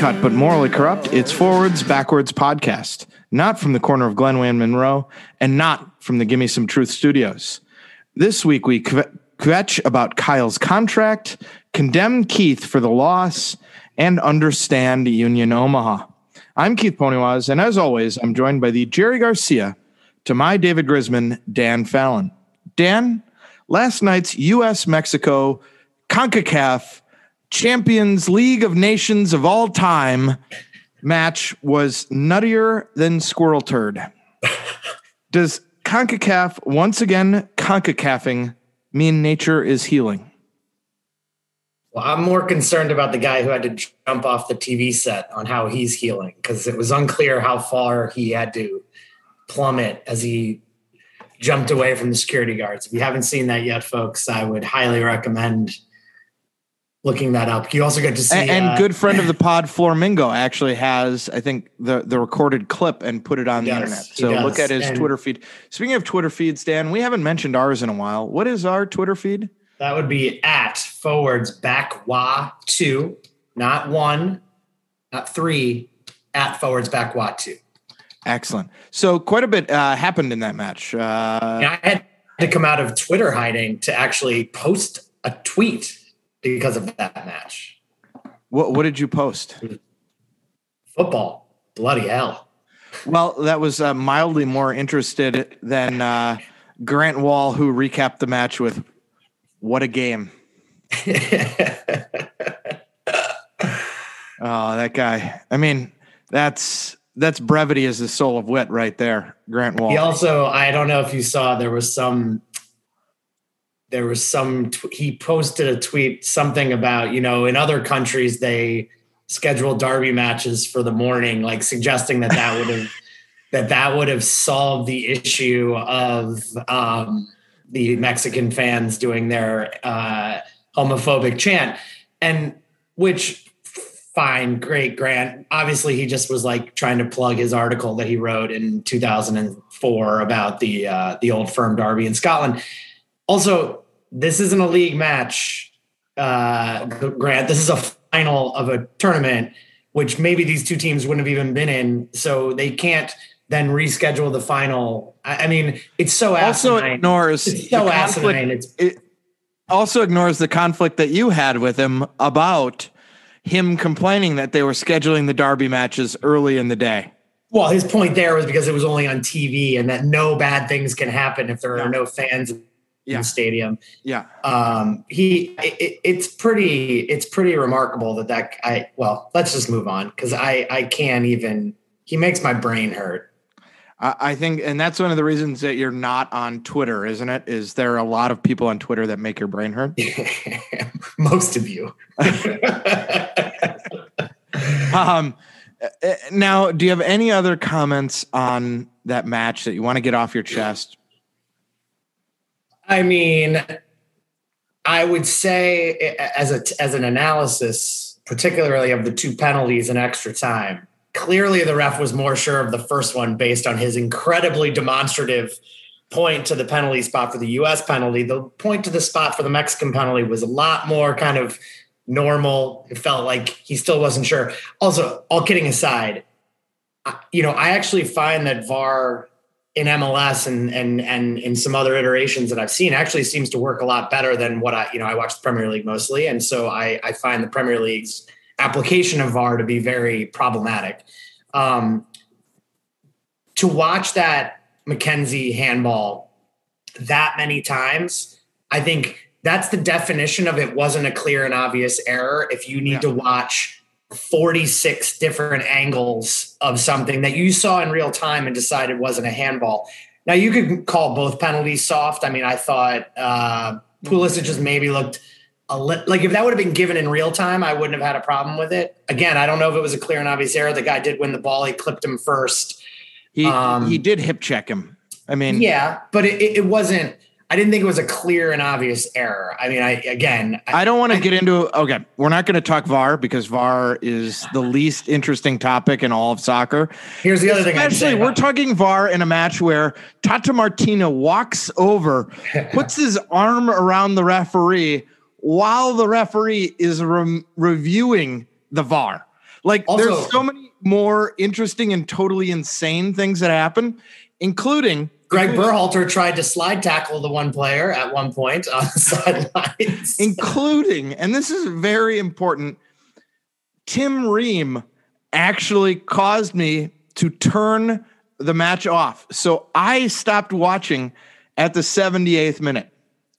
Uncut but morally corrupt, it's Forwards Backwards podcast, not from the corner of Glenway and Monroe, and not from the Gimme Some Truth studios. This week we kvetch about Kyle's contract, condemn Keith for the loss, and understand Union Omaha. I'm Keith Ponywaz, and as always, I'm joined by the Jerry Garcia to my David Grisman, Dan Fallon. Dan, last night's U.S. Mexico CONCACAF Champions League of Nations of all time match was nuttier than squirrel turd. Does CONCACAF once again CONCACAFing mean nature is healing? Well, I'm more concerned about the guy who had to jump off the TV set on how he's healing because it was unclear how far he had to plummet as he jumped away from the security guards. If you haven't seen that yet, folks, I would highly recommend looking that up. You also get to see And, and uh, good friend of the pod, Flamingo, actually has, I think, the, the recorded clip and put it on He the does. internet. So look at his And- Twitter feed. Speaking of Twitter feeds, Dan, we haven't mentioned ours in a while. What is our Twitter feed? That would be at forwards back wa two, not one, not three, at forwards back wa two. Excellent. So quite a bit uh, happened in that match. Uh, I had to come out of Twitter hiding to actually post a tweet because of that match. what, what did you post? Football, bloody hell. Well, that was uh, mildly more interested than uh, Grant Wahl, who recapped the match with "What a game!" Oh, that guy. I mean, that's that's brevity is the soul of wit, right there, Grant Wahl. He also, I don't know if you saw, there was some, there was some, he posted a tweet, something about, you know, in other countries, they schedule derby matches for the morning, like suggesting that that would have, that that would have solved the issue of um, the Mexican fans doing their uh, homophobic chant. And which, fine, great, Grant. Obviously, he just was like trying to plug his article that he wrote in 2004 about the uh, the old firm derby in Scotland. Also, this isn't a league match, uh, Grant. This is a final of a tournament, which maybe these two teams wouldn't have even been in, so they can't then reschedule the final. I, I mean, it's so also asinine. ignores It's so asinine. It's It also ignores the conflict that you had with him about him complaining that they were scheduling the derby matches early in the day. Well, his point there was because it was only on TV and that no bad things can happen if there are no fans in Yeah. the stadium. Yeah. Um, he, it, it's pretty, it's pretty remarkable that that I. Well, let's just move on because I, I can't even. He makes my brain hurt. I I think, and that's one of the reasons that you're not on Twitter, isn't it? Is there a lot of people on Twitter that make your brain hurt? Most of you. Um, uh, now, do you have any other comments on that match that you want to get off your chest? I mean, I would say as a as an analysis, particularly of the two penalties in extra time, clearly the ref was more sure of the first one based on his incredibly demonstrative point to the penalty spot for the US penalty. The point to the spot for the Mexican penalty was a lot more kind of normal. It felt like he still wasn't sure. Also, all kidding aside, you know, I actually find that VAR in MLS and and and in some other iterations that I've seen actually seems to work a lot better than what I you know I watch the Premier League mostly, and so I I find the Premier League's application of VAR to be very problematic. Um, to watch that McKenzie handball that many times, I think that's the definition of it wasn't a clear and obvious error. If you need Yeah. to watch 46 different angles of something that you saw in real time and decided wasn't a handball. Now you could call both penalties soft. I mean, I thought uh, Pulisic just maybe looked a li- like if that would have been given in real time, I wouldn't have had a problem with it. Again, I don't know if it was a clear and obvious error. The guy did win the ball. He clipped him first. He Um, he did hip check him. I mean, Yeah, but it, it it wasn't. I didn't think it was a clear and obvious error. I mean, I again, I, I don't want to get into okay. We're not going to talk VAR because VAR is the least interesting topic in all of soccer. here's the other thing. Especially, we're talking VAR in a match where Tata Martino walks over, puts his arm around the referee while the referee is re- reviewing the VAR. Like Also- there's so many more interesting and totally insane things that happen, including Greg Berhalter tried to slide tackle the one player at one point on the sidelines. including, and this is very important, Tim Ream actually caused me to turn the match off. So I stopped watching at the 78th minute.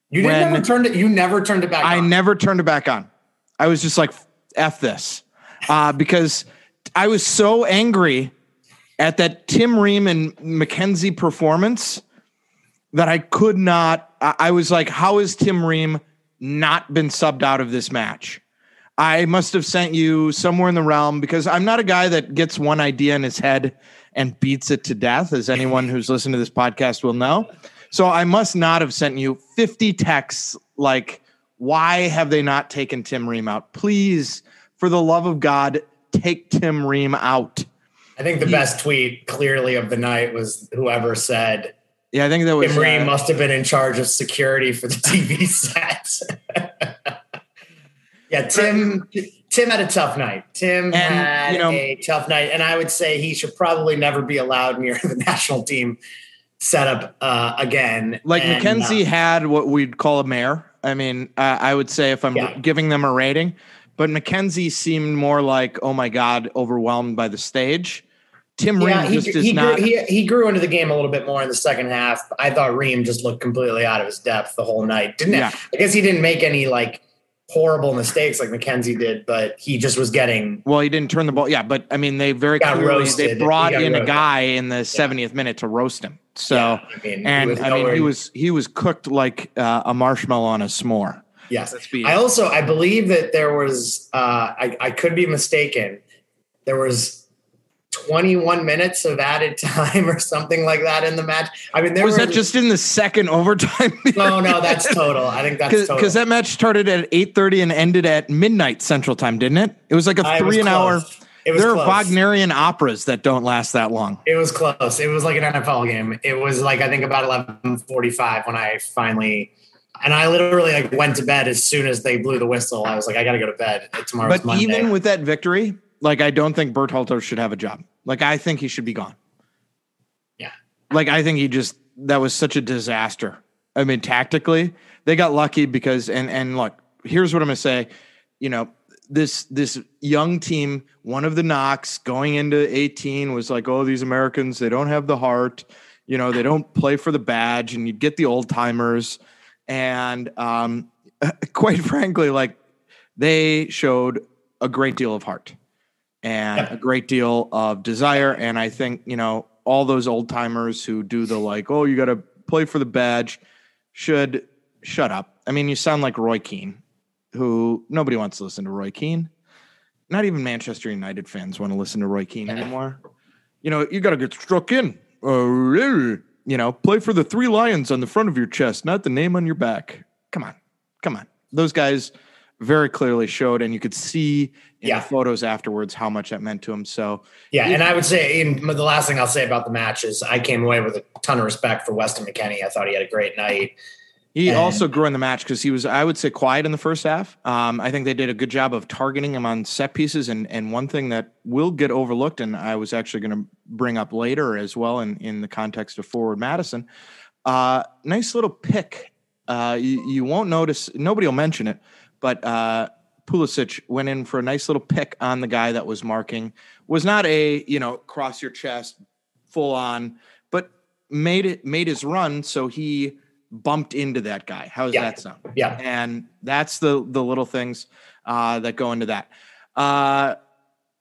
you never turned it. You never turned it back. On. I on. never turned it back on. I was just like, F this. Uh, because I was so angry at that Tim Ream and Mackenzie performance that I could not. I, I was like, how has Tim Ream not been subbed out of this match? I must have sent you somewhere in the realm because I'm not a guy that gets one idea in his head and beats it to death, as anyone who's listened to this podcast will know. So I must not have sent you 50 texts like, why have they not taken Tim Ream out? Please, for the love of God, take Tim Ream out. I think the best tweet clearly of the night was whoever said Yeah, I think that was Tim Ream uh, must have been in charge of security for the TV set. yeah, Tim. Tim had a tough night. Tim And, had you know- a tough night, and I would say he should probably never be allowed near the national team setup uh, again. like And, Mackenzie uh, had what we'd call a mare. I mean, uh, I would say if I'm Yeah. giving them a rating, but Mackenzie seemed more like, oh my God, overwhelmed by the stage. Tim yeah, Ream he, just is he, not. grew, he, he grew into the game a little bit more in the second half. I thought Ream just looked completely out of his depth the whole night. Didn't Yeah. I guess he didn't make any like horrible mistakes like Mackenzie did, but he just was getting well, he didn't turn the ball. Yeah, but I mean, they very clearly roasted. they brought in a guy in the 70th minute to roast him. So, Yeah, I mean, and I mean, he was he was cooked like uh, a marshmallow on a s'more. yes. I also I believe that there was uh, I I could be mistaken. There was 21 minutes of added time or something like that in the match. I mean, there was were, that just in the second overtime? no, no, that's total. I think that's total. because that match started at 8:30 and ended at midnight Central Time, didn't it? It was like a I three an hour. close. It was There are. Wagnerian operas that don't last that long. It was close. It was like an NFL game. It was like I think about eleven forty five when I finally, and I literally like went to bed as soon as they blew the whistle. I was like, I got to go to bed. Tomorrow's But Monday. even with that victory, like I don't think Berhalter should have a job. Like I think he should be gone. Yeah. Like I think he just that was such a disaster. I mean, tactically, they got lucky because and and look, here's what I'm gonna say. You know, this this young team, one of the knocks going into 18 was like, oh, these Americans, they don't have the heart. You know, they don't play for the badge, and you get the old timers. And um, quite frankly, like they showed a great deal of heart and Yep. a great deal of desire. And I think, you know, all those old timers who do the like, oh, you got to play for the badge should shut up. I mean, you sound like Roy Keane, who nobody wants to listen to Roy Keane. Not even Manchester United fans want to listen to Roy Keane anymore. You know, you got to get struck in. Uh, you know, play for the three lions on the front of your chest, not the name on your back. Come on. Come on. Those guys very clearly showed, and you could see in Yeah. the photos afterwards how much that meant to him. So, yeah, and I would say in, the last thing I'll say about the match is I came away with a ton of respect for Weston McKennie. I thought he had a great night. He And- also grew in the match because he was, I would say, quiet in the first half. Um, I think they did a good job of targeting him on set pieces. And and one thing that will get overlooked, and I was actually going to bring up later as well in, in the context of forward Madison, uh, nice little pick. Uh, you, you won't notice, nobody will mention it, but uh, Pulisic went in for a nice little pick on the guy that was marking. Was not a, you know, cross your chest, full on, but made it, made his run. So he, bumped into that guy. How does Yeah. that sound? Yeah. And that's the the little things uh, that go into that. Uh,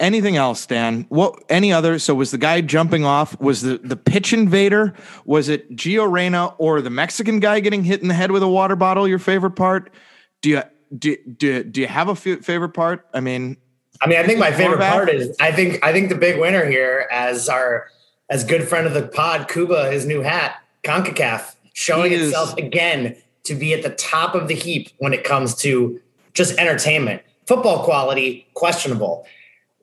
anything else, Dan? What any other? So was the guy jumping off? Was the the pitch invader? Was it Gio Reyna or the Mexican guy getting hit in the head with a water bottle? Your favorite part? Do you do do, do you have a f- favorite part? I mean, I mean, I think my favorite part is I think I think the big winner here as our as good friend of the pod, Kuba, his new hat, CONCACAF, showing is- itself again to be at the top of the heap when it comes to just entertainment. Football quality, questionable.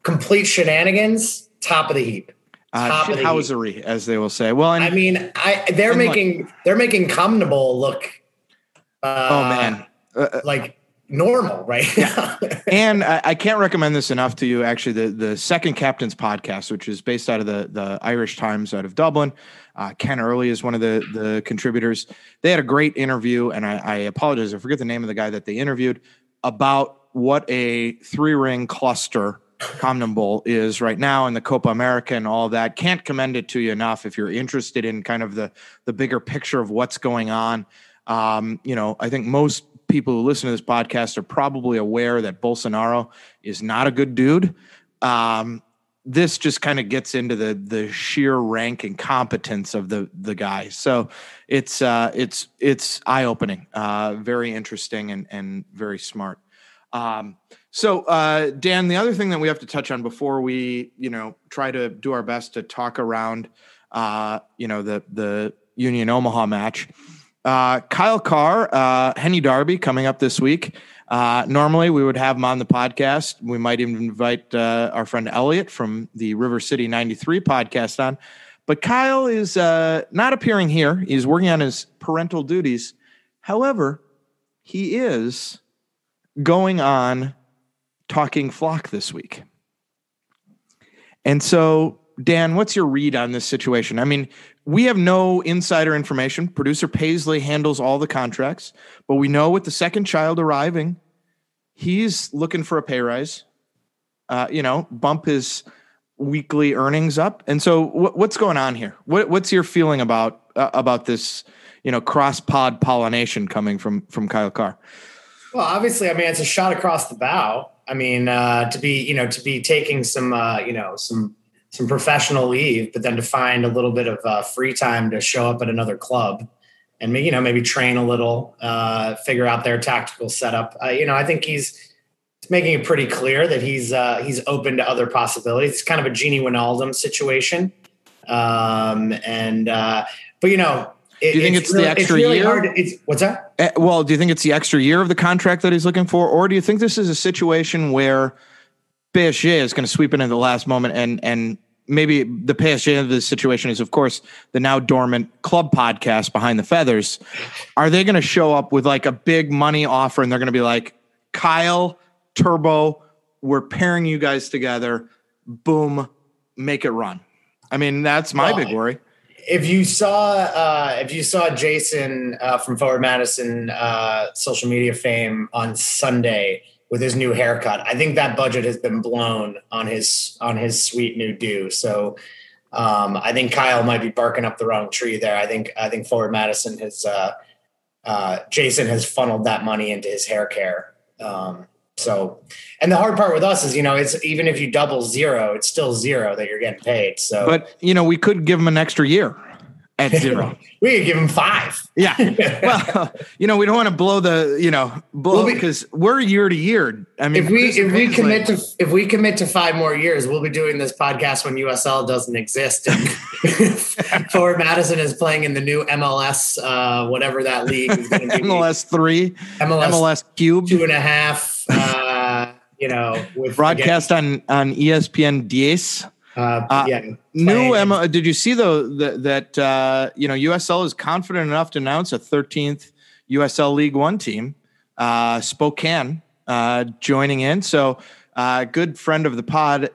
Complete shenanigans, top of the heap. uh, Top of the heap. as they will say. Well, and I mean, I they're making they're making CONMEBOL look uh, oh man, uh, uh, like normal right yeah. and I, I, can't recommend this enough to you actually the the second captain's podcast which is based out of the the irish times out of dublin uh, ken early is one of the the contributors they had a great interview and I, I apologize i forget the name of the guy that they interviewed about what a three ring cluster CONMEBOL is right now and the Copa America and all that. Can't commend it to you enough if you're interested in kind of the the bigger picture of what's going on. Um, you know, I think most people who listen to this podcast are probably aware that Bolsonaro is not a good dude. Um, this just kind of gets into the the sheer rank and competence of the the guy. So it's uh, it's it's eye opening, uh, very interesting and and very smart. Um, so, uh, Dan, the other thing that we have to touch on before we, you know, try to do our best to talk around, uh, you know, the the Union Omaha match. Uh, Kyle Carr, uh, Henny Darby coming up this week. Uh, normally, we would have him on the podcast. We might even invite uh, our friend Elliot from the River City 93 podcast on. But Kyle is uh, not appearing here. He's working on his parental duties. However, he is going on talking flock this week. And so, Dan, what's your read on this situation? I mean, we have no insider information. Producer Paisley handles all the contracts, but we know with the second child arriving, he's looking for a pay rise. Uh, you know, bump his weekly earnings up. And so, what's going on here? What, what's your feeling about uh, about this? You know, cross pod pollination coming from from Kyle Carr. Well, obviously, I mean, it's a shot across the bow. I mean, uh, to be, you know, to be taking some, uh, you know, some some professional leave, but then to find a little bit of uh, free time to show up at another club and maybe, you know, maybe train a little, uh, figure out their tactical setup. Uh, you know, I think he's making it pretty clear that he's uh, he's open to other possibilities. It's kind of a Gini Wijnaldum situation, um, and uh, but you know, it, do you think it's, it's really, the extra it's really year? To, it's, what's that? Uh, well, do you think it's the extra year of the contract that he's looking for, or do you think this is a situation where PSG is going to sweep in at the last moment and and maybe the PSG of the situation is, of course, the now dormant club podcast behind the feathers. Are they going to show up with like a big money offer and they're going to be like, Kyle, Turbo, we're pairing you guys together. Boom, make it run. I mean, that's my well, big worry if you saw uh, if you saw Jason uh, from Forward Madison uh, social media fame on Sunday with his new haircut, I think that budget has been blown on his on his sweet new do. So um, I think Kyle might be barking up the wrong tree there. I think I think Forward Madison has uh, uh, Jason has funneled that money into his hair care. Um, so, and the hard part with us is, you know, it's even if you double zero, it's still zero that you're getting paid. So, but you know, we could give him an extra year at zero. we could give him five. Yeah. well, you know, we don't want to blow the, you know, blow because we'll we're year to year. I mean, if we if we commit like, to if we commit to five more years, we'll be doing this podcast when USL doesn't exist. Forward Madison is playing in the new MLS, uh, whatever that league is going to be. MLS three, MLS, MLS cube, two and a half. Uh, you know, with broadcast again, on on ESPN 10. Uh, uh, yeah. New Emma, did you see though that, that uh, you know USL is confident enough to announce a 13th USL League One team, uh, Spokane, uh, joining in. So, uh, good friend of the pod,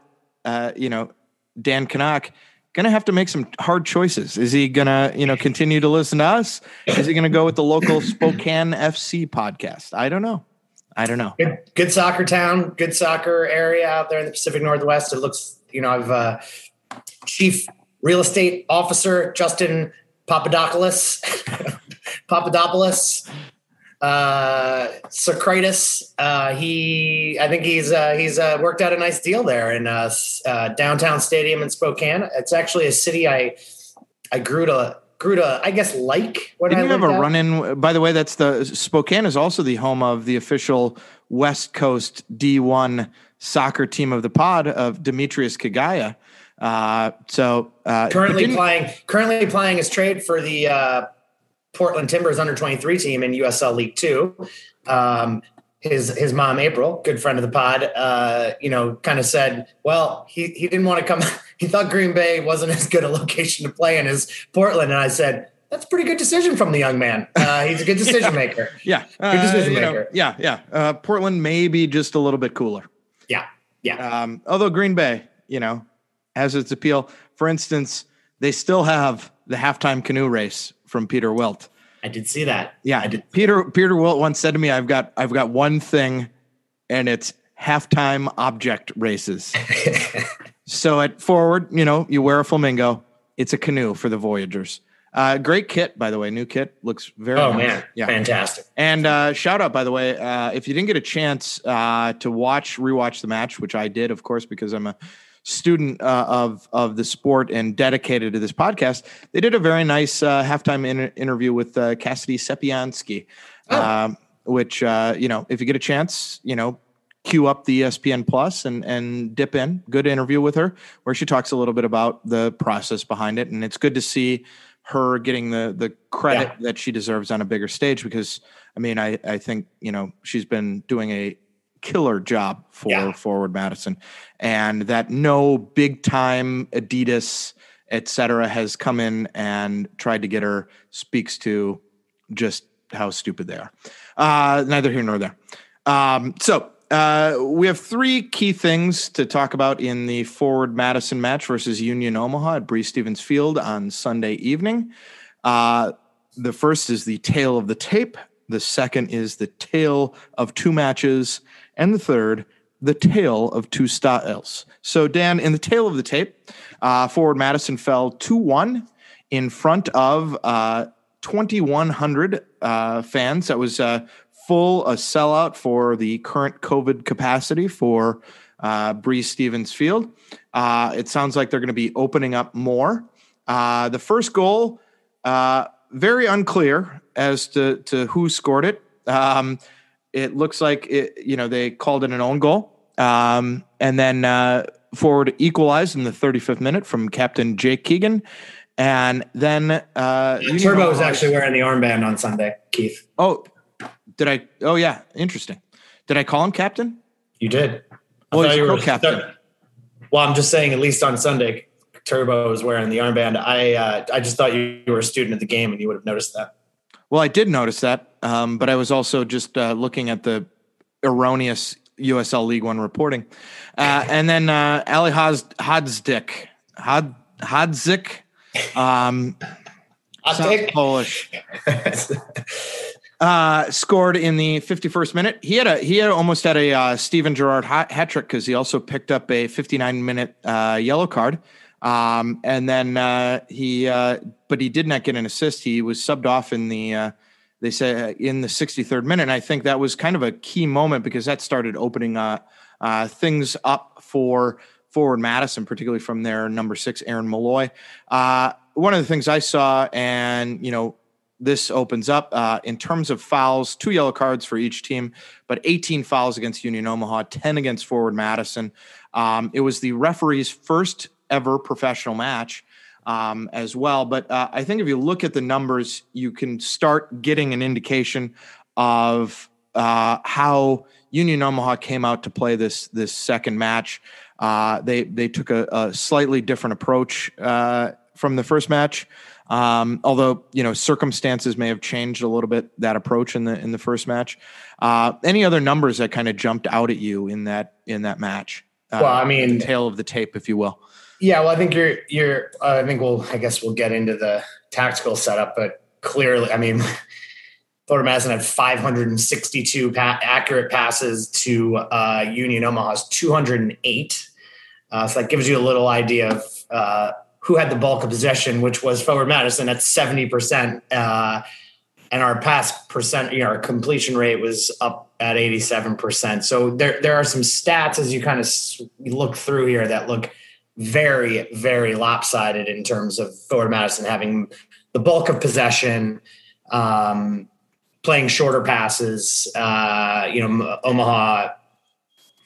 you know, Dan Canuck, going to have to make some hard choices. Is he going to, you know, continue to listen to us? Is he going to go with the local Spokane FC podcast? I don't know. I don't know. Good, good soccer town, good soccer area out there in the Pacific Northwest. It looks you know, I've uh, chief real estate officer Justin Papadopoulos, Papadopoulos, uh, Socrates. Uh, he, I think he's uh, he's uh, worked out a nice deal there in uh, uh, downtown stadium in Spokane. It's actually a city I I grew to grew to I guess like. When Didn't I you have a run in? By the way, that's the Spokane is also the home of the official West Coast D one soccer team of the pod of Demetrius Kagaya. Uh, so uh, currently playing currently playing his trade for the uh, Portland Timbers under 23 team in USL League Two. Um, his his mom April, good friend of the pod, uh, you know, kind of said, well, he he didn't want to come. he thought Green Bay wasn't as good a location to play in as Portland, and I said, that's a pretty good decision from the young man. Uh, he's a good decision maker. yeah, good decision uh, maker. know, yeah, yeah. Uh, Portland may be just a little bit cooler. Yeah, yeah. Um, although Green Bay, you know, has its appeal. For instance, they still have the halftime canoe race from Peter Wilt. I did see that. Yeah, I did. Peter Peter Wilt once said to me, "I've got I've got one thing, and it's halftime object races." so at forward, you know, you wear a flamingo. It's a canoe for the Voyageurs. Uh, great kit, by the way. New kit looks very. Oh nice. man, yeah. fantastic. And uh, shout out, by the way, uh, if you didn't get a chance uh, to watch, rewatch the match, which I did, of course, because I'm a student uh, of of the sport and dedicated to this podcast, they did a very nice uh, halftime in- interview with uh, Cassidy Sepiansky, Oh. um, which uh, you know, if you get a chance, you know. Queue up the ESPN Plus and and dip in. Good interview with her, where she talks a little bit about the process behind it, and it's good to see her getting the the credit Yeah. that she deserves on a bigger stage because I mean I I think you know she's been doing a killer job for Yeah. forward Madison and that no big time Adidas et cetera has come in and tried to get her speaks to just how stupid they are. Uh, neither here nor there. Um, so uh, we have three key things to talk about in the forward Madison match versus Union Omaha at Breese Stevens Field on Sunday evening. Uh, the first is the tail of the tape. The second is the tale of two matches. And the third, the tale of two styles. So, Dan, in the tale of the tape, uh, forward Madison fell 2 1 in front of uh, 2,100 uh, fans. That was uh, full, a sellout for the current COVID capacity for uh, Breese Stevens Field. Uh, it sounds like they're going to be opening up more. Uh, the first goal, very unclear as to, to who scored it. Um, it looks like it, you know they called it an own goal, um, and then uh, forward equalized in the 35th minute from Captain Jake Keegan, and then uh, Turbo was actually wearing the armband on Sunday. Keith, Oh, did I? Oh yeah, interesting. Did I call him captain? you did. I Oh, he's you were- co-captain. Well, I'm just saying. At least on Sunday, Turbo was wearing the armband. I uh, I just thought you were a student of the game and you would have noticed that. Well, I did notice that, um, but I was also just uh, looking at the erroneous USL League One reporting, uh, and then uh, Ali Hodzdik, Hod- Hodzik, um. Polish, uh, scored in the 51st minute. He had a he had almost had a uh, Steven Gerrard hat, hat trick because he also picked up a 59 minute uh, yellow card. Um, and then uh, he, uh, but he did not get an assist. He was subbed off in the, uh, they say uh, in the 63rd minute. And I think that was kind of a key moment because that started opening uh, uh, things up for forward Madison, particularly from their number six, Aaron Molloy. One of the things I saw, and you know, this opens up uh, in terms of fouls, two yellow cards for each team, but 18 fouls against Union Omaha, 10 against Forward Madison. Um, it was the referee's first ever professional match um, as well. But uh, I think if you look at the numbers, you can start getting an indication of uh, how Union Omaha came out to play this this second match. Uh, they they took a, a slightly different approach uh, from the first match. Um, although you know circumstances may have changed a little bit that approach in the in the first match. Uh, any other numbers that kind of jumped out at you in that in that match? Uh, Well, I mean- tail of the tape, if you will. Yeah, well, I think you're you're. Uh, I think we'll. I guess we'll get into the tactical setup, but clearly, I mean, Forward Madison had 562 pa- accurate passes to uh, Union Omaha's 208. Uh, so that gives you a little idea of uh, who had the bulk of possession, which was Forward Madison at 70 percent, uh, and our pass percent, you know, our completion rate was up at 87 percent. So there there are some stats as you kind of look through here that look very, very lopsided in terms of Forward Madison having the bulk of possession, um, playing shorter passes. Uh, you know, Omaha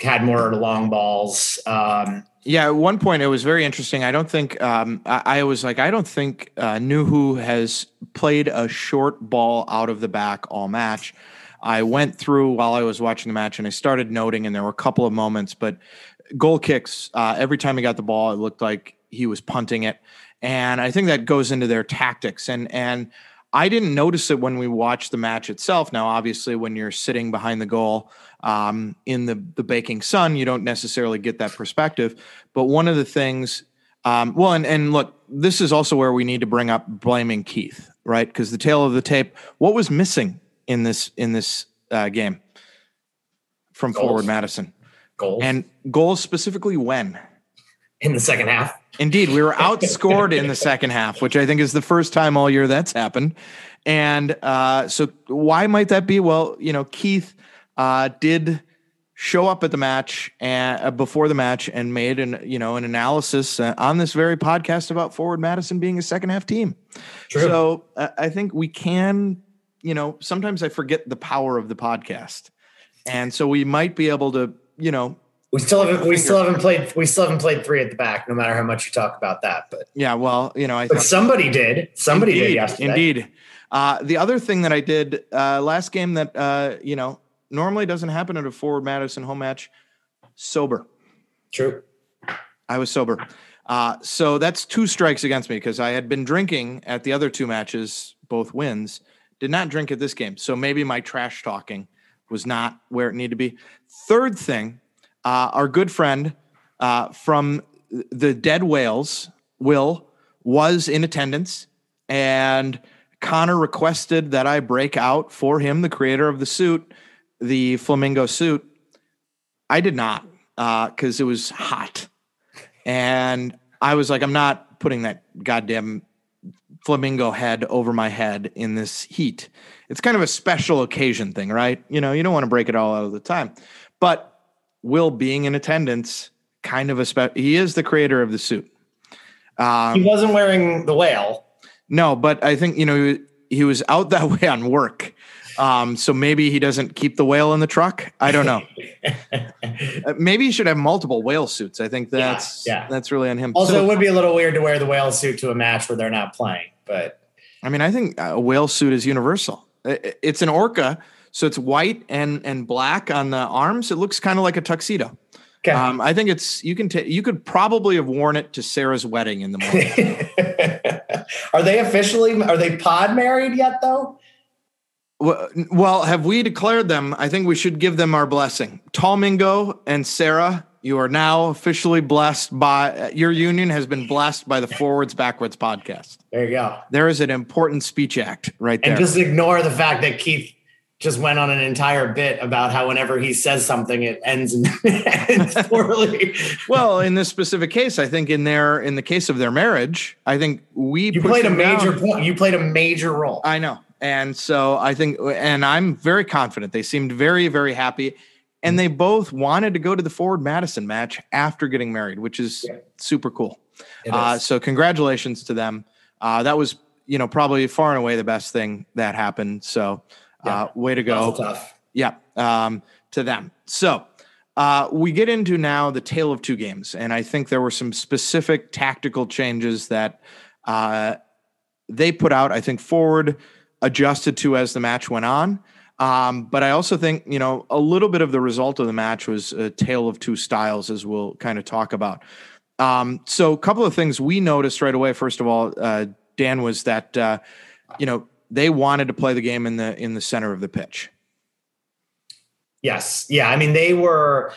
had more long balls. Um, Yeah, at one point it was very interesting. I don't think um, I, I was like, I don't think uh, Nuhu has played a short ball out of the back all match. I went through while I was watching the match and I started noting, and there were a couple of moments, but goal kicks. Uh, every time he got the ball, it looked like he was punting it, and I think that goes into their tactics. And and I didn't notice it when we watched the match itself. Now, obviously, when you're sitting behind the goal um, in the the baking sun, you don't necessarily get that perspective. But one of the things, um, well, and and look, this is also where we need to bring up blaming Keith, right? Because the tail of the tape, what was missing in this in this uh, game from Goals. forward Madison Goals and goals specifically when? in the second half. Indeed, we were outscored in the second half, which I think is the first time all year that's happened. And uh, so, why might that be? Well, you know, Keith uh, did show up at the match and uh, before the match and made an you know an analysis uh, on this very podcast about Forward Madison being a second half team. True. So uh, I think we can, you know, sometimes I forget the power of the podcast, and so we might be able to, you know, We still haven't we still haven't played we still haven't played three at the back, no matter how much you talk about that. But yeah, well, you know, I but somebody did. Somebody indeed, did yesterday. Indeed. Uh, the other thing that I did uh, last game that uh, you know normally doesn't happen at a forward Madison home match, sober. True. I was sober. Uh, so that's two strikes against me because I had been drinking at the other two matches, both wins. Did not drink at this game. So maybe my trash talking was not where it needed to be. Third thing, uh, our good friend uh, from the Dead Whales, Will, was in attendance. And Connor requested that I break out for him, the creator of the suit, the flamingo suit. I did not because it was hot. And I was like, I'm not putting that goddamn flamingo head over my head in this heat. It's kind of a special occasion thing, right? You know, you don't want to break it all out of the time. But Will being in attendance, kind of a spe- he is the creator of the suit. Um, He wasn't wearing the whale. no, but I think, you know, he was out that way on work. Um, so maybe he doesn't keep the whale in the truck. I don't know. Uh, maybe he should have multiple whale suits. I think Yeah, that's yeah. that's really on him. Also, So- it would be a little weird to wear the whale suit to a match where they're not playing, but I mean, I think a whale suit is universal. It's an orca, so it's white and and black on the arms. It looks kind of like a tuxedo. okay. Um, I think it's you can take you could probably have worn it to Sarah's wedding in the morning. are they officially are they pod married yet though? well, well, have we declared them? I think we should give them our blessing. Tall Mingo and Sarah, you are now officially blessed by your union has been blessed by the Forwards Backwards podcast. There you go. There is an important speech act right there. And just ignore the fact that Keith just went on an entire bit about how whenever he says something, it ends, in, ends poorly. Well, in this specific case, I think in their in the case of their marriage, I think we You played a them down. major point. You played a major role. I know, and so I think, and I'm very confident. They seemed very very happy, and they both wanted to go to the Forward Madison match after getting married, which is Yeah. super cool. Uh, so congratulations to them. Uh, that was you know probably far and away the best thing that happened. So uh, way to go. Tough. Yeah, um, to them. So uh, we get into now the tale of two games, and I think there were some specific tactical changes that uh, they put out. I think forward adjusted to as the match went on. Um, but I also think you know a little bit of the result of the match was a tale of two styles, as we'll kind of talk about. Um, so a couple of things we noticed right away. First of all, uh, Dan was that uh, you know they wanted to play the game in the in the center of the pitch. Yes. Yeah. I mean, they were,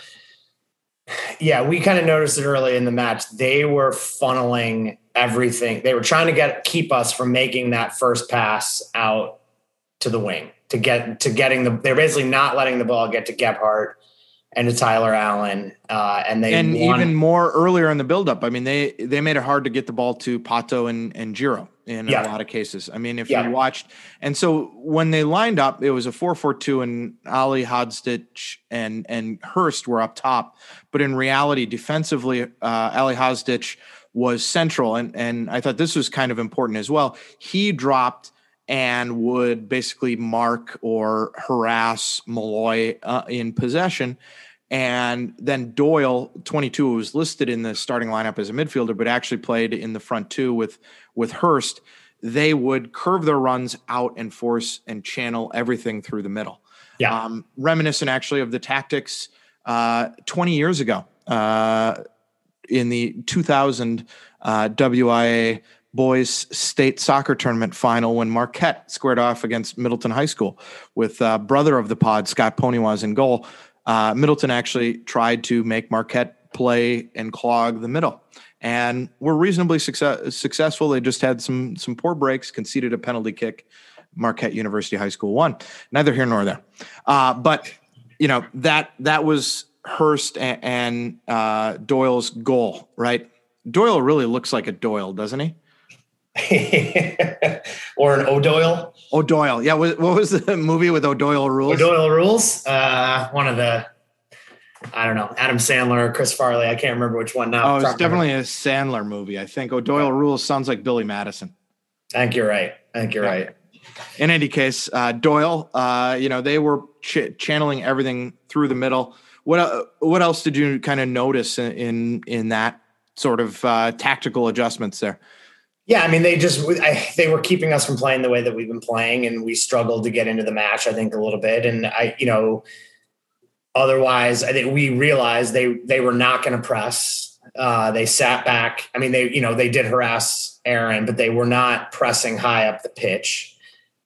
yeah, we kind of noticed it early in the match. They were funneling everything. They were trying to get keep us from making that first pass out to the wing to get to getting the. They're basically not letting the ball get to Gebhard and to Tyler Allen. Uh, and they and won- even more earlier in the buildup. I mean, they they made it hard to get the ball to Pato and and Giro in Yeah. a lot of cases. I mean, if Yeah. you watched, and so when they lined up, it was a four four two, and Ali Hodstich and and Hurst were up top. But in reality, defensively, uh, Ali Hodstich was central, and and I thought this was kind of important as well. He dropped and would basically mark or harass Molloy uh, in possession. And then Doyle, 22, was listed in the starting lineup as a midfielder, but actually played in the front two with with Hurst. They would curve their runs out and force and channel everything through the middle. Yeah. Um, reminiscent actually of the tactics uh, 20 years ago. Uh, in the 2000 uh, WIA boys state soccer tournament final when Marquette squared off against Middleton High School with uh, brother of the pod Scott Ponywas in goal. Uh, Middleton actually tried to make Marquette play and clog the middle, and were reasonably success- successful. They just had some some poor breaks, conceded a penalty kick. Marquette University High School won. Neither here nor there, uh, but you know that that was Hurst and, and uh, Doyle's goal, right? Doyle really looks like a Doyle, doesn't he? or an O'Doyle. O'Doyle. Yeah. What, was the movie with O'Doyle rules? O'Doyle rules. Uh, one of the, I don't know, Adam Sandler, Chris Farley. I can't remember which one now. Oh, it's definitely a Sandler movie. I think O'Doyle yeah. rules sounds like Billy Madison. I think you're right. I think you're yeah. right. In any case, uh, Doyle, uh, you know, they were ch- channeling everything through the middle. What uh, what else did you kind of notice in in, in that sort of uh, tactical adjustments there? Yeah, I mean, they just I, they were keeping us from playing the way that we've been playing, and we struggled to get into the match. I think a little bit, and I, you know, otherwise, I think we realized they they were not going to press. Uh, they sat back. I mean, they you know they did harass Aaron, but they were not pressing high up the pitch,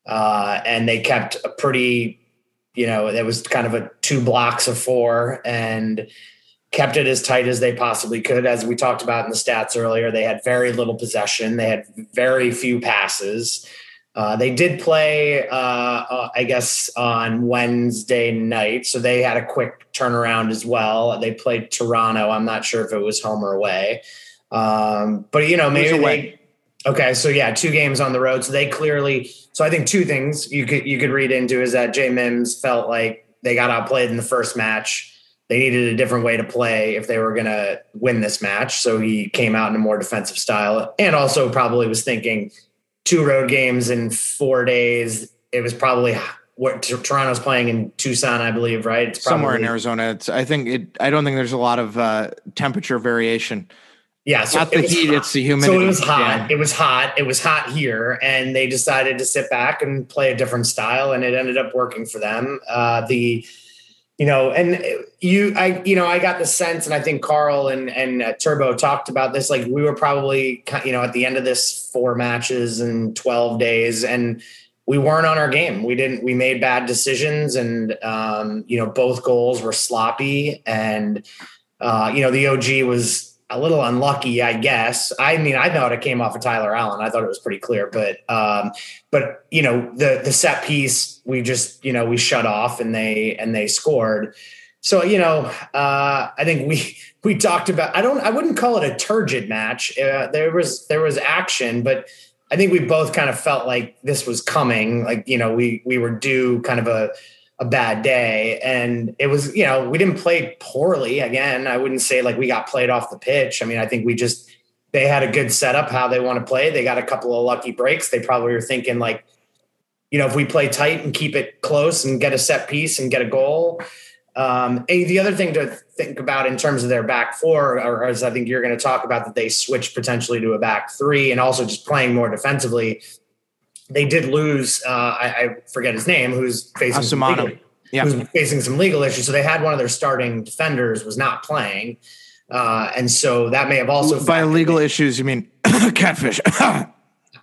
uh, and they kept a pretty, you know, it was kind of a two blocks of four, and kept it as tight as they possibly could. As we talked about in the stats earlier, they had very little possession, they had very few passes. Uh, they did play, uh, uh, I guess, on Wednesday night, so they had a quick turnaround as well. They played Toronto. I'm not sure if it was home or away, um, but you know, maybe they. Okay, so yeah, two games on the road. So they clearly. So I think two things you could you could read into is that Jay Mims felt like they got outplayed in the first match they needed a different way to play if they were going to win this match. So he came out in a more defensive style and also probably was thinking two road games in four days. It was probably what Toronto's playing in Tucson, I believe, right? It's probably, somewhere in Arizona. It's, I think it, I don't think there's a lot of uh, temperature variation. Yeah, so not the heat; hot. it's the humidity. So it was hot. Yeah. It was hot. It was hot here, and they decided to sit back and play a different style, and it ended up working for them. Uh, the you know, and you, I, you know, I got the sense, and I think Carl and and uh, Turbo talked about this. Like we were probably, you know, at the end of this four matches and twelve days, and we weren't on our game. We didn't. We made bad decisions, and um, you know, both goals were sloppy, and uh, you know, the OG was a little unlucky, I guess. I mean, I thought it came off of Tyler Allen. I thought it was pretty clear, but um, but you know, the the set piece we just you know we shut off and they and they scored. So you know, uh, I think we we talked about. I don't. I wouldn't call it a turgid match. Uh, there was there was action, but I think we both kind of felt like this was coming. Like you know, we we were due kind of a a bad day. And it was, you know, we didn't play poorly. Again, I wouldn't say like we got played off the pitch. I mean, I think we just, they had a good setup how they want to play. They got a couple of lucky breaks. They probably were thinking like, you know, if we play tight and keep it close and get a set piece and get a goal. Um, the other thing to think about in terms of their back four, or as I think you're going to talk about, that they switch potentially to a back three and also just playing more defensively they did lose. Uh, I, I, forget his name, who's facing some legal, yeah. who's facing some legal issues. So they had one of their starting defenders was not playing, uh, and so that may have also by legal in. issues. You mean catfish?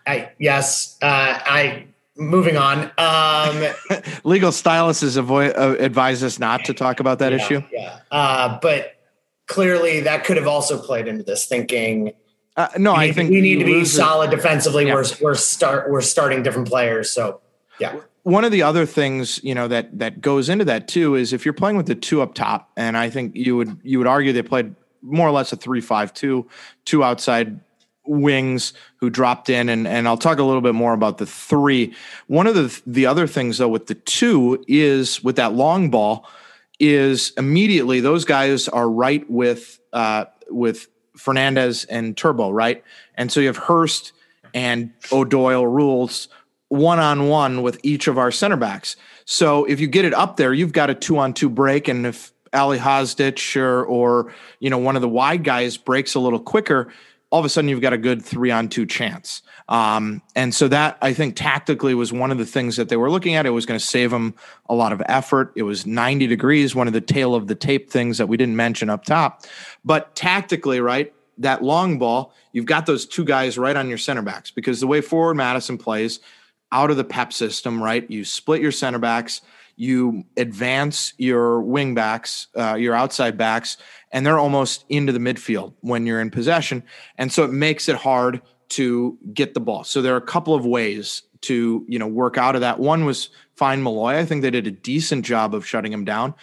I, yes, uh, I. Moving on. Um, legal stylists avoid uh, advise us not to talk about that yeah, issue. Yeah, uh, but clearly that could have also played into this thinking uh, no, I think we need to be solid defensively. Yeah. We're we're start we're starting different players. So yeah. One of the other things you know that that goes into that too is if you're playing with the two up top, and I think you would you would argue they played more or less a three five two, two outside wings who dropped in and and I'll talk a little bit more about the three. One of the the other things though with the two is with that long ball is immediately those guys are right with uh with Fernandez and Turbo, right? And so you have Hurst and O'Doyle rules one on one with each of our center backs. So if you get it up there, you've got a two on two break. And if Ali Hozdich or, or, you know, one of the wide guys breaks a little quicker, all of a sudden you've got a good three on two chance. Um, and so that I think tactically was one of the things that they were looking at. It was going to save them a lot of effort. It was 90 degrees, one of the tail of the tape things that we didn't mention up top. But tactically, right, that long ball, you've got those two guys right on your center backs because the way forward Madison plays out of the PEP system, right, you split your center backs you advance your wing backs, uh, your outside backs, and they're almost into the midfield when you're in possession. And so it makes it hard to get the ball. So there are a couple of ways to, you know, work out of that. One was find Molloy. I think they did a decent job of shutting him down.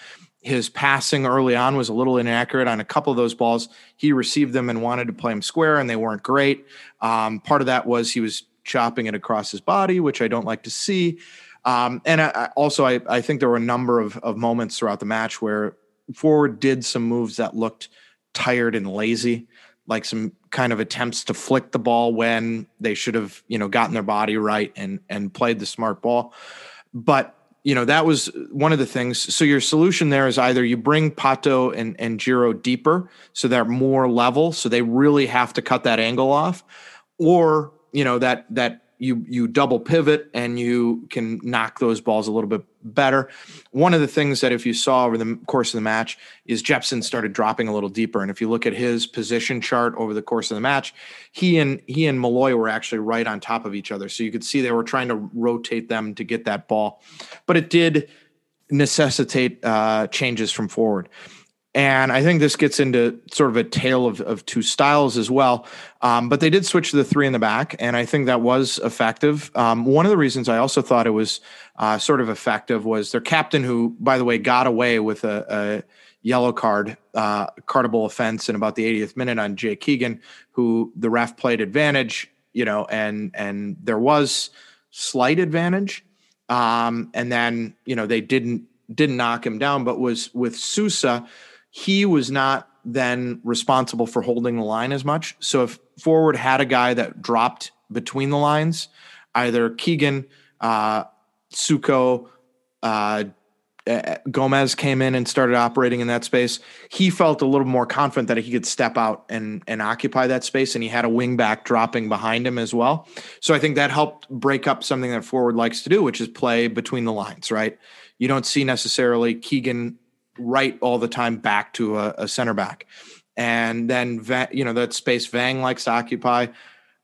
His passing early on was a little inaccurate on a couple of those balls. He received them and wanted to play them square, and they weren't great. Um, part of that was he was chopping it across his body, which I don't like to see. Um, and I, also, I, I think there were a number of, of moments throughout the match where forward did some moves that looked tired and lazy, like some kind of attempts to flick the ball when they should have, you know, gotten their body right and and played the smart ball. But you know that was one of the things. So your solution there is either you bring Pato and and Giro deeper, so they're more level, so they really have to cut that angle off, or you know that that you you double pivot and you can knock those balls a little bit better. One of the things that if you saw over the course of the match is Jeppsson started dropping a little deeper, and if you look at his position chart over the course of the match, he and he and Molloy were actually right on top of each other, so you could see they were trying to rotate them to get that ball, but it did necessitate uh, changes from forward. And I think this gets into sort of a tale of, of two styles as well. Um, but they did switch to the three in the back, and I think that was effective. Um, one of the reasons I also thought it was uh, sort of effective was their captain, who, by the way, got away with a, a yellow card, uh, cardable offense in about the 80th minute on Jake Keegan, who the ref played advantage, you know, and and there was slight advantage. Um, and then, you know, they didn't didn't knock him down, but was with Sousa he was not then responsible for holding the line as much. So if forward had a guy that dropped between the lines, either Keegan, uh, Suko, uh, Gomez came in and started operating in that space. He felt a little more confident that he could step out and and occupy that space, and he had a wing back dropping behind him as well. So I think that helped break up something that forward likes to do, which is play between the lines. Right? You don't see necessarily Keegan right all the time back to a, a center back. And then, you know, that space Vang likes to occupy.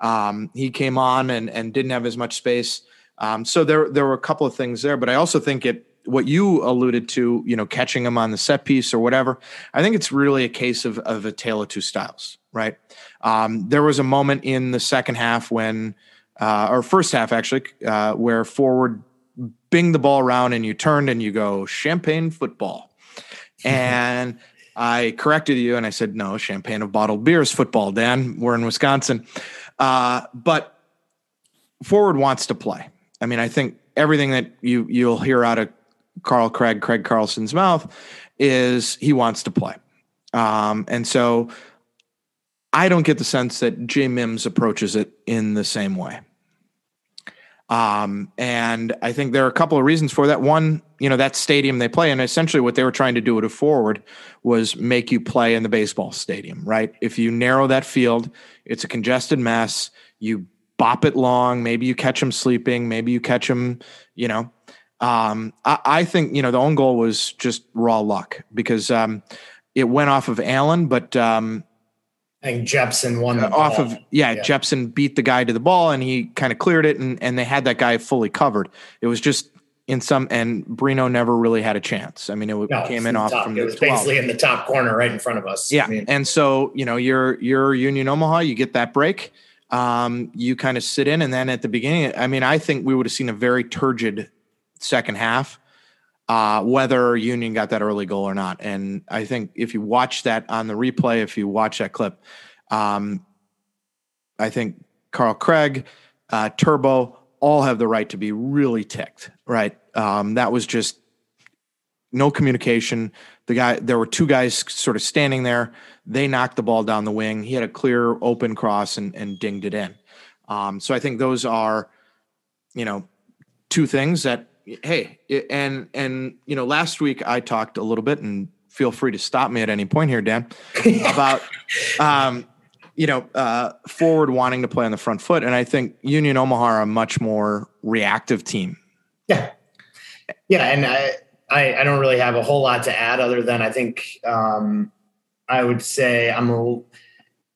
Um, he came on and, and didn't have as much space. Um, so there, there were a couple of things there, but I also think it, what you alluded to, you know, catching him on the set piece or whatever, I think it's really a case of, of a tale of two styles, right? Um, there was a moment in the second half when, uh, or first half actually, uh, where forward bing the ball around and you turned and you go champagne football and I corrected you and I said, no, champagne of bottled beer is football, Dan. We're in Wisconsin. Uh, but forward wants to play. I mean, I think everything that you you'll hear out of Carl Craig, Craig Carlson's mouth is he wants to play. Um, and so I don't get the sense that Jay Mims approaches it in the same way. Um, and I think there are a couple of reasons for that. One, you know, that stadium they play in, essentially what they were trying to do with a forward was make you play in the baseball stadium, right? If you narrow that field, it's a congested mess. You bop it long. Maybe you catch them sleeping. Maybe you catch them, you know. Um, I, I, think, you know, the own goal was just raw luck because um, it went off of Allen, but um, I think Jeppsson won the off of yeah, yeah, beat the guy to the ball and he kind of cleared it and and they had that guy fully covered. It was just in some and Breno never really had a chance. I mean, it no, came in off top. from it was 12. basically in the top corner right in front of us. Yeah, I mean, and so you know you're you're Union Omaha, you get that break. Um, you kind of sit in, and then at the beginning, I mean, I think we would have seen a very turgid second half, uh, whether Union got that early goal or not. And I think if you watch that on the replay, if you watch that clip, um, I think Carl Craig, uh, Turbo, all have the right to be really ticked, right? Um, that was just no communication. The guy, there were two guys sort of standing there. They knocked the ball down the wing. He had a clear open cross and, and dinged it in. Um, so I think those are, you know, two things that hey, and and you know, last week I talked a little bit, and feel free to stop me at any point here, Dan, about um, you know, uh, forward wanting to play on the front foot. And I think Union Omaha are a much more reactive team. Yeah. Yeah. And I, I, I don't really have a whole lot to add other than I think um, I would say I'm a,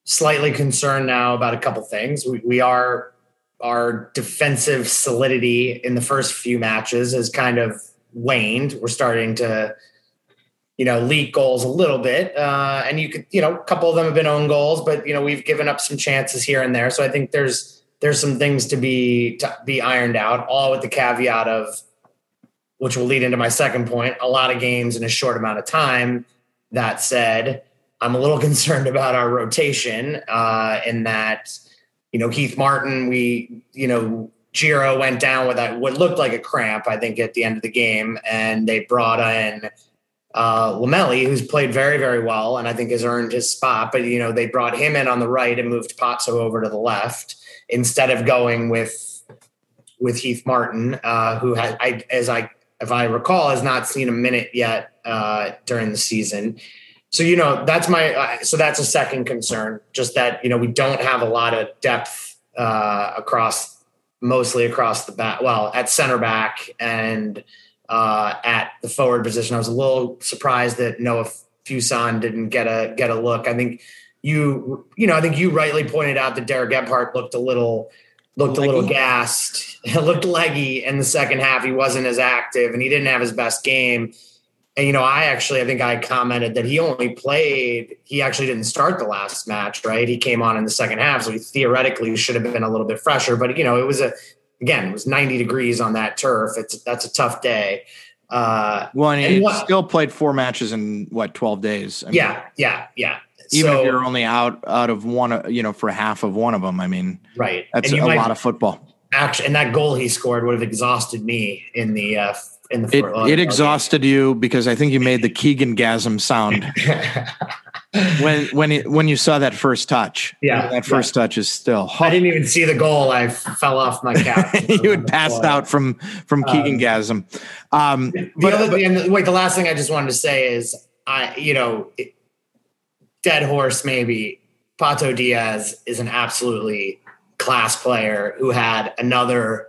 slightly concerned now about a couple things. We, we are, our defensive solidity in the first few matches has kind of waned. We're starting to, you know, leak goals a little bit. Uh, and you could, you know, a couple of them have been own goals, but you know, we've given up some chances here and there. So I think there's there's some things to be to be ironed out, all with the caveat of which will lead into my second point, a lot of games in a short amount of time. That said, I'm a little concerned about our rotation uh, in that, you know, Heath Martin, we, you know, Giro went down with that what looked like a cramp, I think, at the end of the game, and they brought in uh, Lamelli, who's played very, very well, and I think has earned his spot. But you know, they brought him in on the right and moved Pozzo over to the left instead of going with with Heath Martin, uh, who had, I, as I if I recall, has not seen a minute yet uh, during the season. So you know, that's my uh, so that's a second concern. Just that you know we don't have a lot of depth uh, across mostly across the back. Well, at center back and uh, at the forward position. I was a little surprised that Noah Fuson didn't get a get a look. I think you you know I think you rightly pointed out that Derek Gebhard looked a little looked leggy. a little gassed, looked leggy in the second half. He wasn't as active and he didn't have his best game. And you know, I actually I think I commented that he only played. He actually didn't start the last match, right? He came on in the second half, so he theoretically should have been a little bit fresher. But you know, it was a again, it was 90 degrees on that turf. It's that's a tough day. Uh, well, and, and he what, still played four matches in what 12 days. I mean, yeah, yeah, yeah. Even so, if you're only out out of one, you know, for half of one of them, I mean, right? That's a might, lot of football. Actually, and that goal he scored would have exhausted me in the uh, in the. It, it exhausted you because I think you made the Keegan gasm sound. when when it, when you saw that first touch. Yeah, that first yeah. touch is still. I didn't even see the goal. I fell off my couch. you had passed out from from um, Keegan Gasm. Um, the but, other, but, and wait, the last thing I just wanted to say is, I you know, dead horse maybe. Pato Diaz is an absolutely class player who had another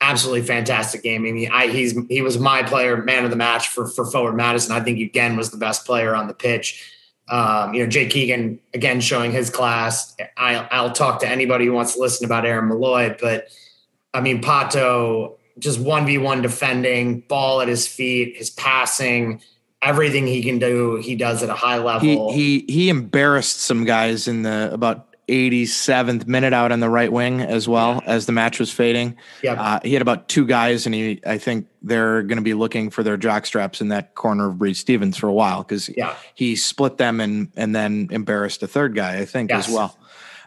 absolutely fantastic game. I mean, I, he's he was my player, man of the match for for Forward Madison. I think again was the best player on the pitch. Um, you know, Jake Keegan again showing his class. I, I'll talk to anybody who wants to listen about Aaron Molloy, but I mean, Pato just one v one defending, ball at his feet, his passing, everything he can do, he does at a high level. He he, he embarrassed some guys in the about 87th minute out on the right wing as well yeah. as the match was fading. Yeah, uh, he had about two guys, and he I think they're going to be looking for their jock straps in that corner of Breese Stevens for a while because yeah. he split them and and then embarrassed a third guy I think yes. as well.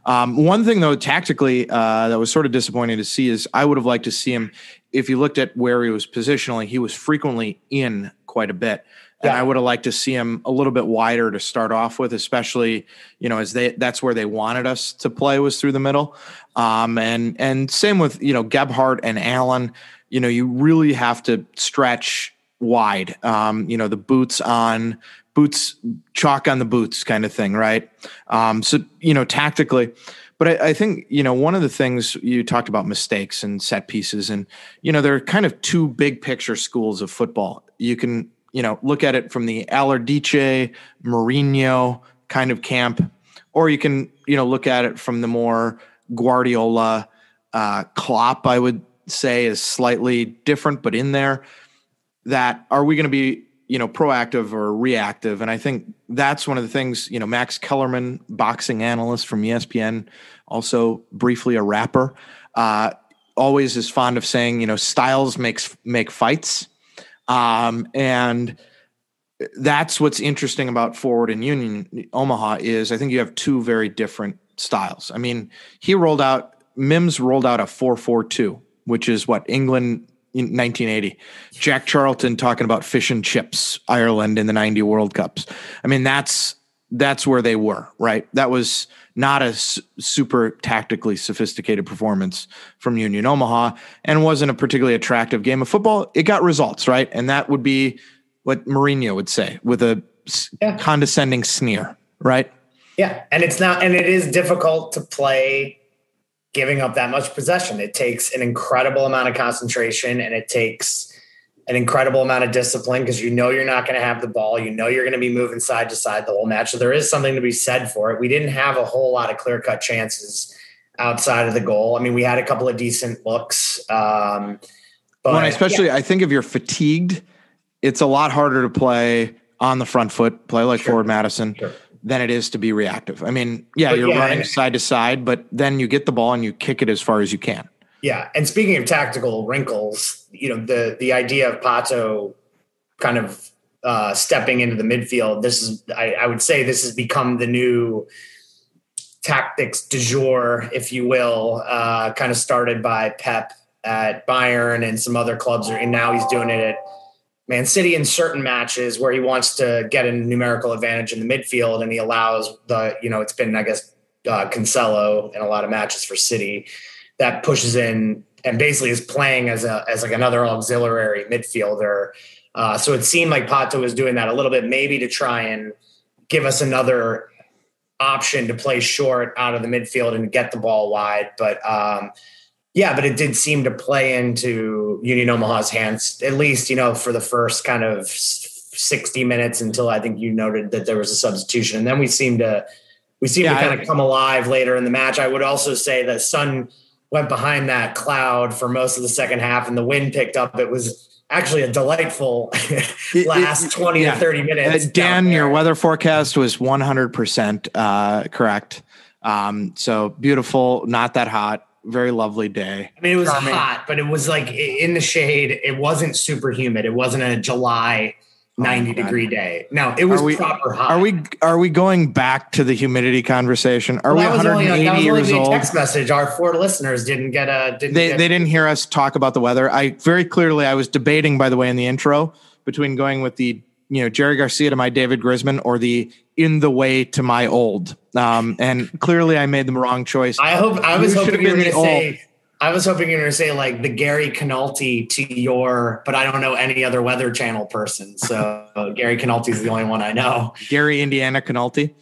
Um, one thing though, tactically, uh, that was sort of disappointing to see is I would have liked to see him. If you looked at where he was positionally, he was frequently in quite a bit. And yeah. I would have liked to see him a little bit wider to start off with, especially you know as they that's where they wanted us to play was through the middle. Um, and and same with you know Gebhard and Allen. You know you really have to stretch wide. Um, you know the boots on boots chalk on the boots kind of thing, right? Um, so you know tactically. But I, I, think you know one of the things you talked about mistakes and set pieces, and you know there are kind of two big picture schools of football. You can you know, look at it from the Allardyce, Mourinho kind of camp, or you can, you know, look at it from the more Guardiola, uh, Klopp, I would say is slightly different, but in there. That are we going to be, you know, proactive or reactive? And I think that's one of the things, you know, Max Kellerman, boxing analyst from ESPN, also briefly a rapper, uh, always is fond of saying, you know, styles makes make fights um, and that's what's interesting about Forward and Union Omaha is I think you have two very different styles. I mean, he rolled out Mims rolled out a 442, which is what England in 1980. Jack Charlton talking about fish and chips, Ireland in the 90 World Cups. I mean, that's that's where they were, right? That was not a super tactically sophisticated performance from Union Omaha and wasn't a particularly attractive game of football. It got results, right? And that would be what Mourinho would say with a yeah. condescending sneer, right? Yeah, and it's not, and it is difficult to play giving up that much possession. It takes an incredible amount of concentration, and it takes an incredible amount of discipline because you know you're not going to have the ball. You know you're going to be moving side to side the whole match. So there is something to be said for it. We didn't have a whole lot of clear cut chances outside of the goal. I mean, we had a couple of decent looks. Um, but well, especially, yeah. I think if you're fatigued, it's a lot harder to play on the front foot, play like sure. forward Madison. Sure. Than it is to be reactive. I mean, yeah, but you're yeah, running side to side, but then you get the ball and you kick it as far as you can. Yeah, and speaking of tactical wrinkles, you know the the idea of Pato kind of uh, stepping into the midfield. This is, I, I, would say, this has become the new tactics du jour, if you will. Uh, kind of started by Pep at Bayern and some other clubs, and now he's doing it at Man City in certain matches where he wants to get a numerical advantage in the midfield, and he allows the, you know, it's been, I guess, uh, Cancelo in a lot of matches for City that pushes in and basically is playing as a as like another auxiliary midfielder. Uh, so it seemed like Pato was doing that a little bit, maybe to try and give us another option to play short out of the midfield and get the ball wide. But um, yeah, but it did seem to play into Union Omaha's hands, at least, you know, for the first kind of 60 minutes until I think you noted that there was a substitution. And then we seemed to we seemed yeah, to kind I, of come alive later in the match. I would also say that sun went behind that cloud for most of the second half and the wind picked up. It was actually a delightful last 20 yeah. to 30 minutes. Uh, Dan, your weather forecast was 100% uh, correct. Um, so beautiful, not that hot, very lovely day. I mean, it was Charming. hot, but it was like in the shade. It wasn't super humid. It wasn't a July 90 oh degree day. No, it was we, proper hot. Are we are we going back to the humidity conversation? Are well, we 180 only, that was years only old? Text message. Our four listeners didn't get a. Didn't they get they didn't hear us talk about the weather. I very clearly I was debating, by the way, in the intro between going with the you know Jerry Garcia to my David Grisman or the in the way to my old. Um, and clearly I made the wrong choice. I hope I was you hoping you were going to say I was hoping you were going to say like the Gary Canalti to your, but I don't know any other Weather Channel person. So Gary Canalti is the only one I know. Gary Indiana Canalti.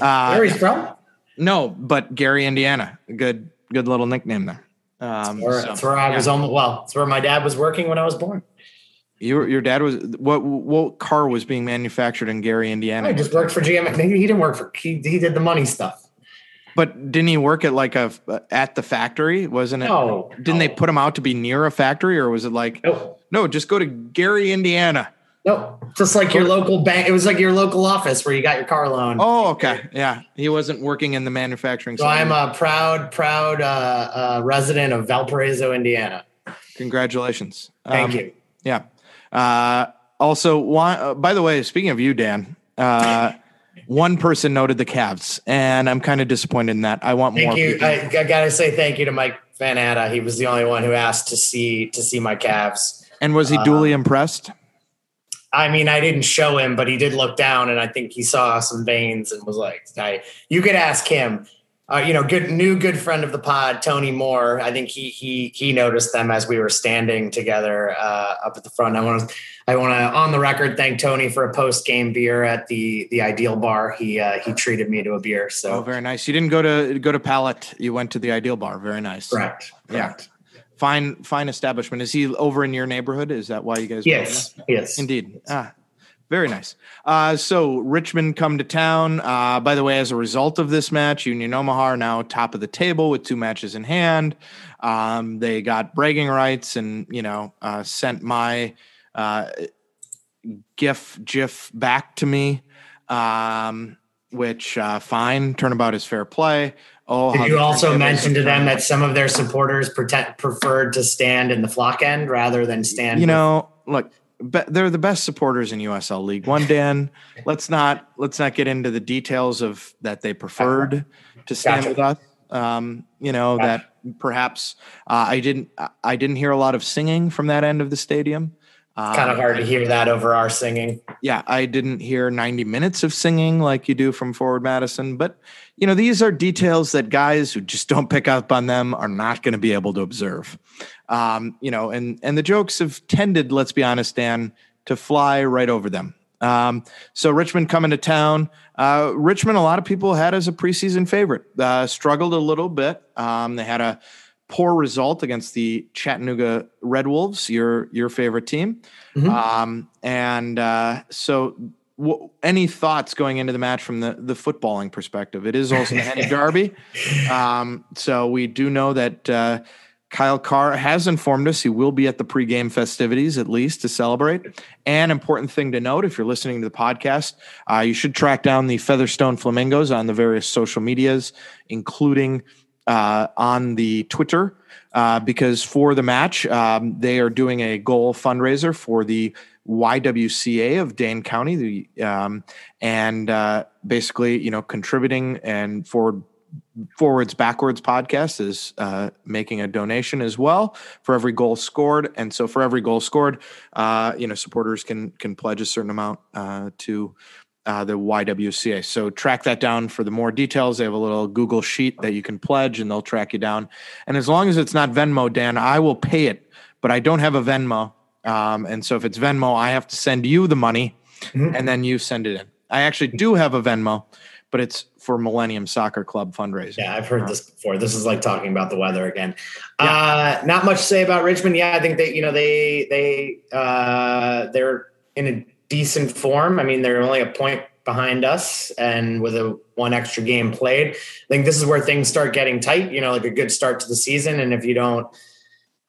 Uh, Gary's from? No, but Gary Indiana. Good, good little nickname there. Um, that's where, so, that's where I yeah. was on. Well, it's where my dad was working when I was born. Your your dad was what what car was being manufactured in Gary, Indiana? I just worked for GM. He didn't work for he, he did the money stuff. But didn't he work at like a at the factory? Wasn't it? No. Didn't no. they put him out to be near a factory, or was it like nope. no? Just go to Gary, Indiana. No, just like your local bank. It was like your local office where you got your car loan. Oh, okay, yeah. He wasn't working in the manufacturing. So I'm a proud, proud uh, uh, resident of Valparaiso, Indiana. Congratulations. Thank um, you. Yeah. Uh, also, why, uh, by the way, speaking of you, Dan. One person noted the calves, and I'm kind of disappointed in that. I want thank more. You. I, I, gotta say thank you to Mike Van Atta. He was the only one who asked to see to see my calves. And was he duly um, impressed? I mean, I didn't show him, but he did look down, and I think he saw some veins and was like, I, "You could ask him." Uh, you know, good new good friend of the pod, Tony Moore. I think he he he noticed them as we were standing together uh, up at the front. I want to I want to on the record thank Tony for a post game beer at the the Ideal Bar. He uh, he treated me to a beer. So oh, very nice. You didn't go to go to Palette. You went to the Ideal Bar. Very nice. Correct. Correct. Yeah. Fine, fine establishment. Is he over in your neighborhood? Is that why you guys? Yes, yes, indeed. Ah, very nice. Uh, so Richmond come to town. Uh, by the way, as a result of this match, Union Omaha are now top of the table with two matches in hand. Um, they got bragging rights and you know uh, sent my uh, GIF GIF back to me, um, which uh, fine. Turnabout is fair play. Oh, did you also mention to them that some of their supporters preferred to stand in the flock end rather than stand? You know, look be, they're the best supporters in USL League One. Dan, let's not let's not get into the details of that they preferred to stand gotcha. with us. Um, you know gotcha. that perhaps uh, I didn't I didn't hear a lot of singing from that end of the stadium. Um, kind of hard to hear that over our singing. Yeah, I didn't hear 90 minutes of singing like you do from Forward Madison, but you know, these are details that guys who just don't pick up on them are not going to be able to observe. Um, you know, and and the jokes have tended, let's be honest, Dan, to fly right over them. Um, so Richmond coming to town. Uh, Richmond, a lot of people had as a preseason favorite. Uh, struggled a little bit. Um, they had a poor result against the Chattanooga Red Wolves, your your favorite team. Mm-hmm. Um, and uh, so, w- any thoughts going into the match from the the footballing perspective? It is also the Henny Derby, um, so we do know that. Uh, Kyle Carr has informed us he will be at the pregame festivities at least to celebrate. An important thing to note if you're listening to the podcast, uh, you should track down the Featherstone Flamingos on the various social medias, including uh, on the Twitter, uh, because for the match, um, they are doing a goal fundraiser for the YWCA of Dane County, the, um, and uh, basically, you know, contributing and forward forwards backwards podcast is uh, making a donation as well for every goal scored and so for every goal scored uh, you know supporters can can pledge a certain amount uh, to uh, the YWCA. So track that down for the more details. They have a little Google sheet that you can pledge, and they'll track you down. And as long as it's not Venmo, Dan, I will pay it. But I don't have a Venmo, um, and so if it's Venmo, I have to send you the money, mm-hmm. and then you send it in. I actually do have a Venmo, but it's for Millennium Soccer Club fundraising. Yeah, I've heard this before. This is like talking about the weather again. Yeah. Uh, not much to say about Richmond. Yeah, I think they, you know, they they uh, they're in a decent form. I mean, they're only a point behind us and with a one extra game played. I think this is where things start getting tight, you know, like a good start to the season. And if you don't,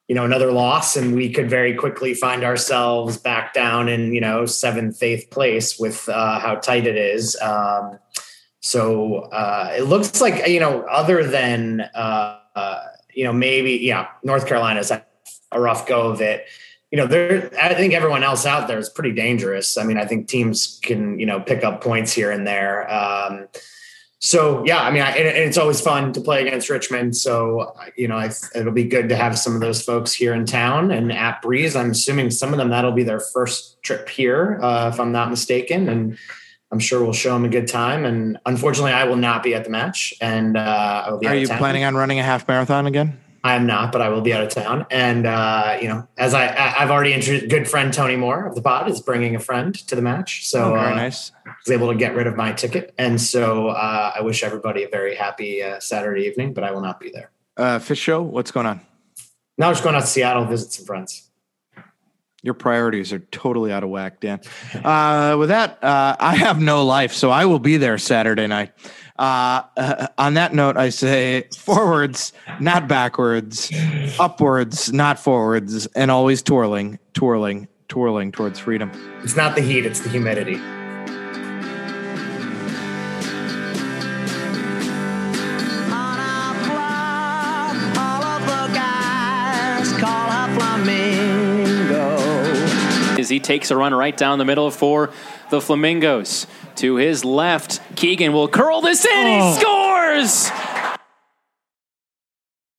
you know, another loss and we could very quickly find ourselves back down in, you know, seventh, eighth place with uh, how tight it is. Um, so uh, it looks like, you know, other than, uh, you know, maybe, yeah, North Carolina's a rough go of it you know, there. I think everyone else out there is pretty dangerous. I mean, I think teams can, you know, pick up points here and there. Um, so yeah, I mean, I, and it's always fun to play against Richmond. So you know, I, it'll be good to have some of those folks here in town and at Breese. I'm assuming some of them that'll be their first trip here, uh, if I'm not mistaken, and I'm sure we'll show them a good time. And unfortunately, I will not be at the match, and uh, I will be. Are you planning on running a half marathon again? I am not, but I will be out of town. And uh, you know, as I I've already introduced, good friend Tony Moore of the pod is bringing a friend to the match, so oh, very uh, nice. Was able to get rid of my ticket, and so uh, I wish everybody a very happy uh, Saturday evening. But I will not be there. Uh, Fish show, what's going on? Now I'm just going out to Seattle, visit some friends. Your priorities are totally out of whack, Dan. Uh, with that, I have no life, so I will be there Saturday night. Uh, uh, on that note, I say forwards, not backwards, upwards, not forwards, and always twirling, twirling, twirling towards freedom. It's not the heat, it's the humidity. As he takes a run right down the middle for the Flamingos. To his left, Keegan will curl this in. Oh. He scores!